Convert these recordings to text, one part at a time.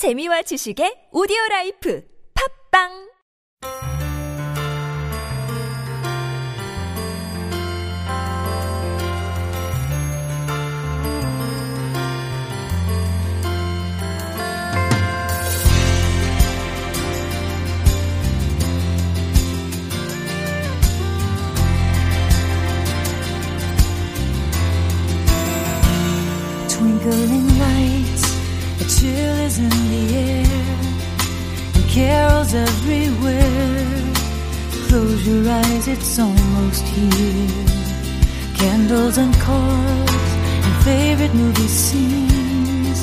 재미와 지식의 오디오 라이프 팝빵 Twinkling lights, a chill is in everywhere. Close your eyes, it's almost here. Candles and cards and favorite movie scenes.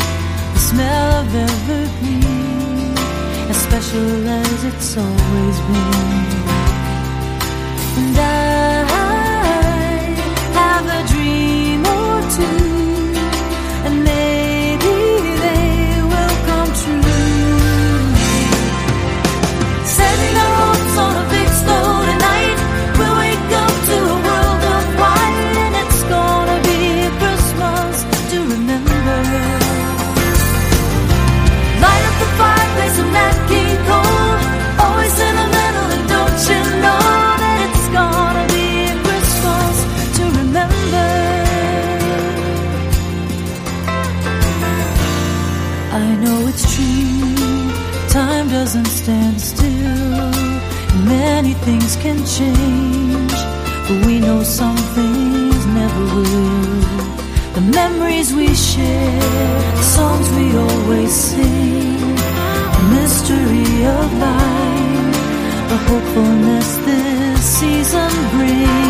The smell of evergreen, as special as it's always been. And I have a dream or two. of life, the hopefulness this season brings.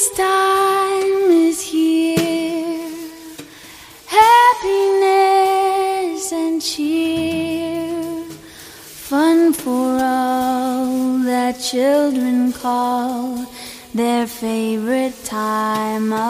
This time is here. Happiness and cheer. Fun for all that children call their favorite time of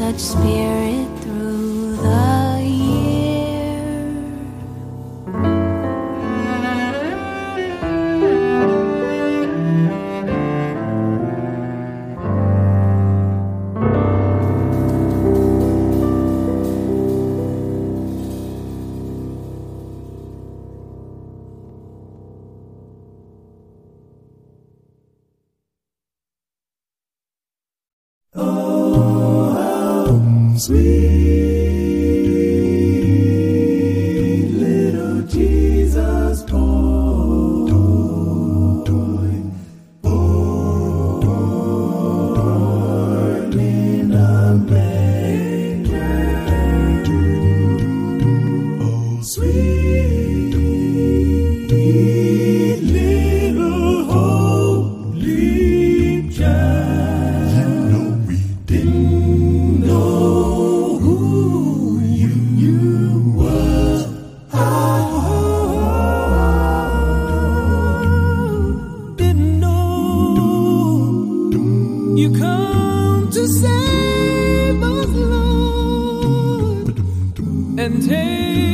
such spirit through and take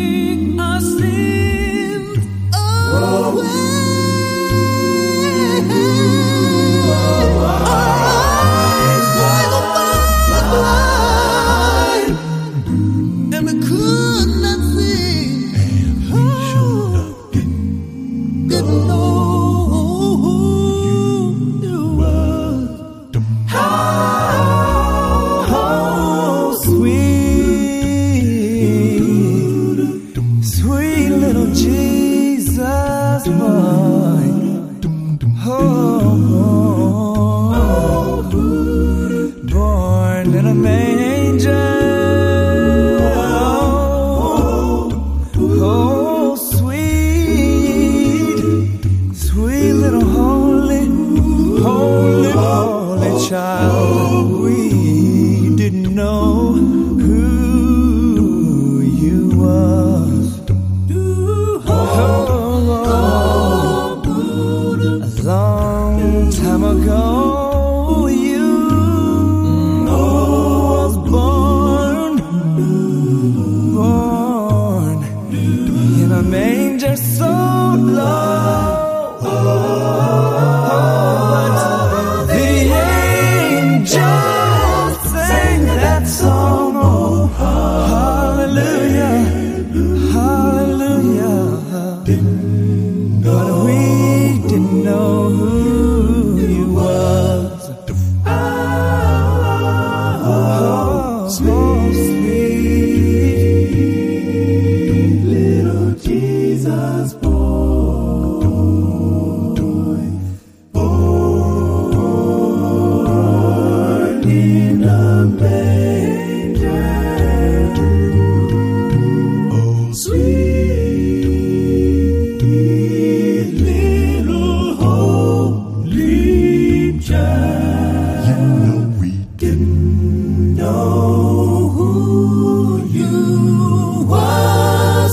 know who you.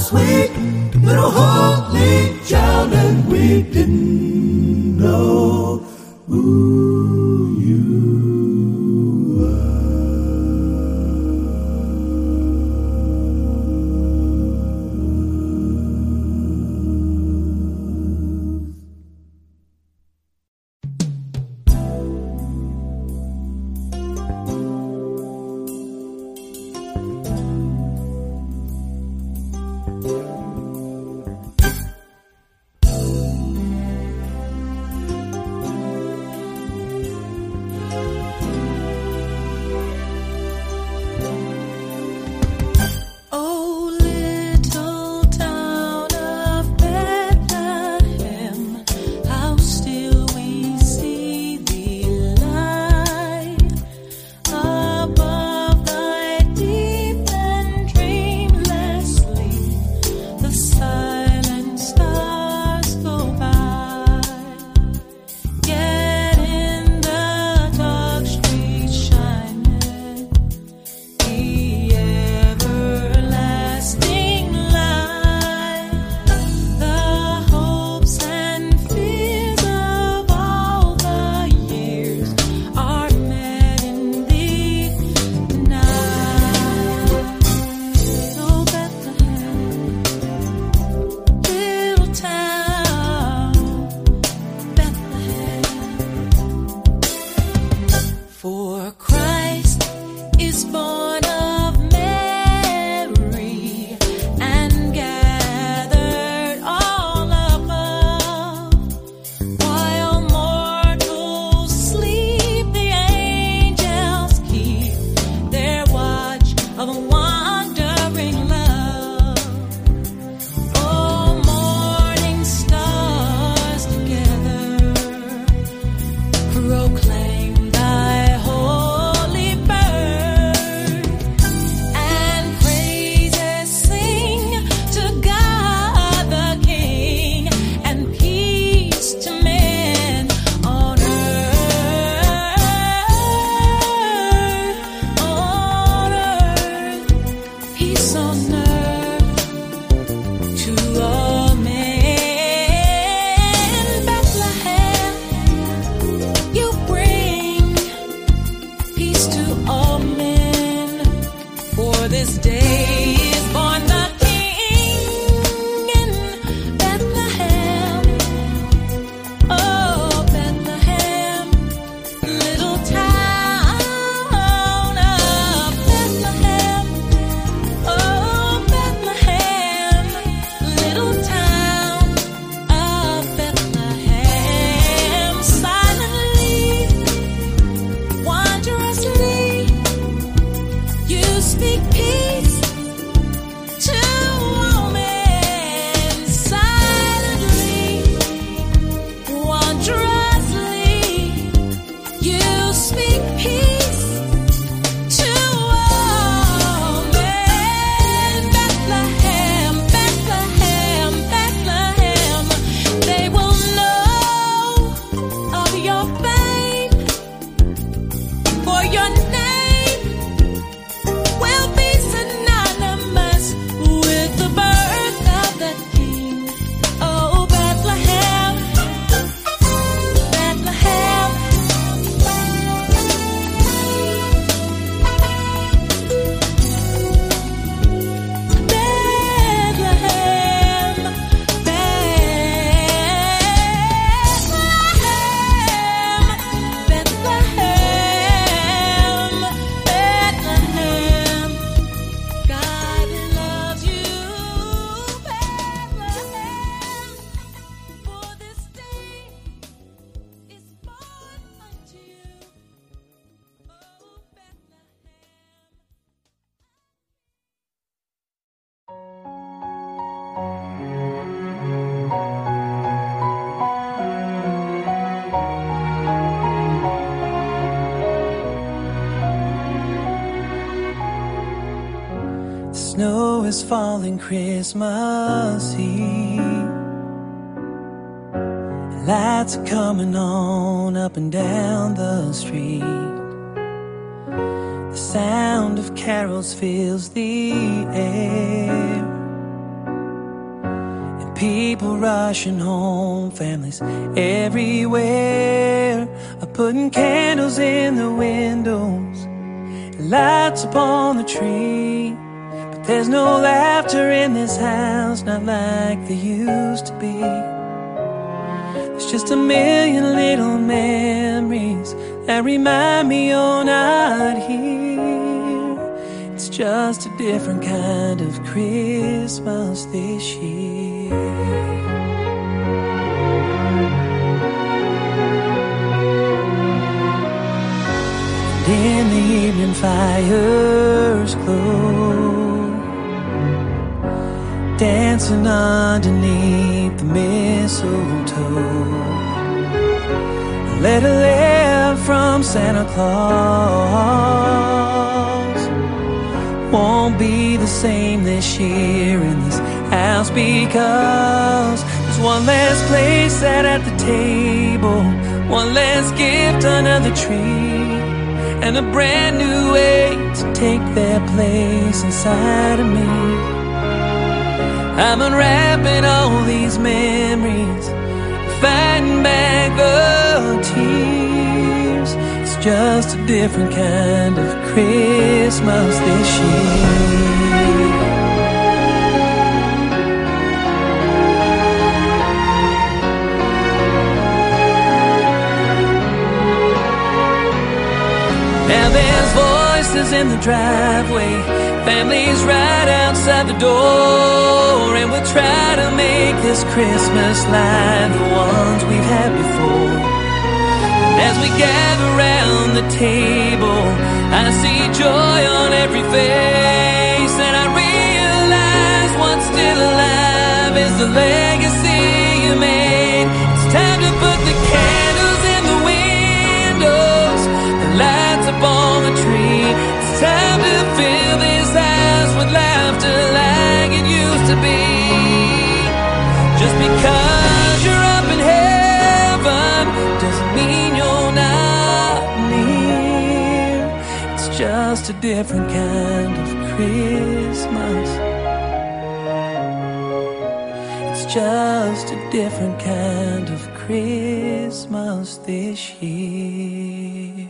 Sweet little holy child, and we didn't. is snow is falling Christmas Eve. Lights are coming on up and down the street. The sound of carols fills the air. And people rushing home, families everywhere are putting candles in the windows, lights upon the tree. There's no laughter in this house, not like there used to be. There's just a million little memories that remind me you're not here. It's just a different kind of Christmas this year. And in the evening fires glow, dancing underneath the mistletoe. A letter left from Santa Claus won't be the same this year in this house because there's one less place sat at the table, one less gift under the tree, and a brand new way to take their place inside of me. I'm unwrapping all these memories, fighting back the tears. It's just a different kind of Christmas this year. Now there's voices in the driveway, families right outside the door, and we'll try to make this Christmas like the ones we've had before. As we gather around the table, I see joy on every face, and I realize what's still alive is the legacy because you're up in heaven doesn't mean you're not near. It's just a different kind of Christmas. It's just a different kind of Christmas this year.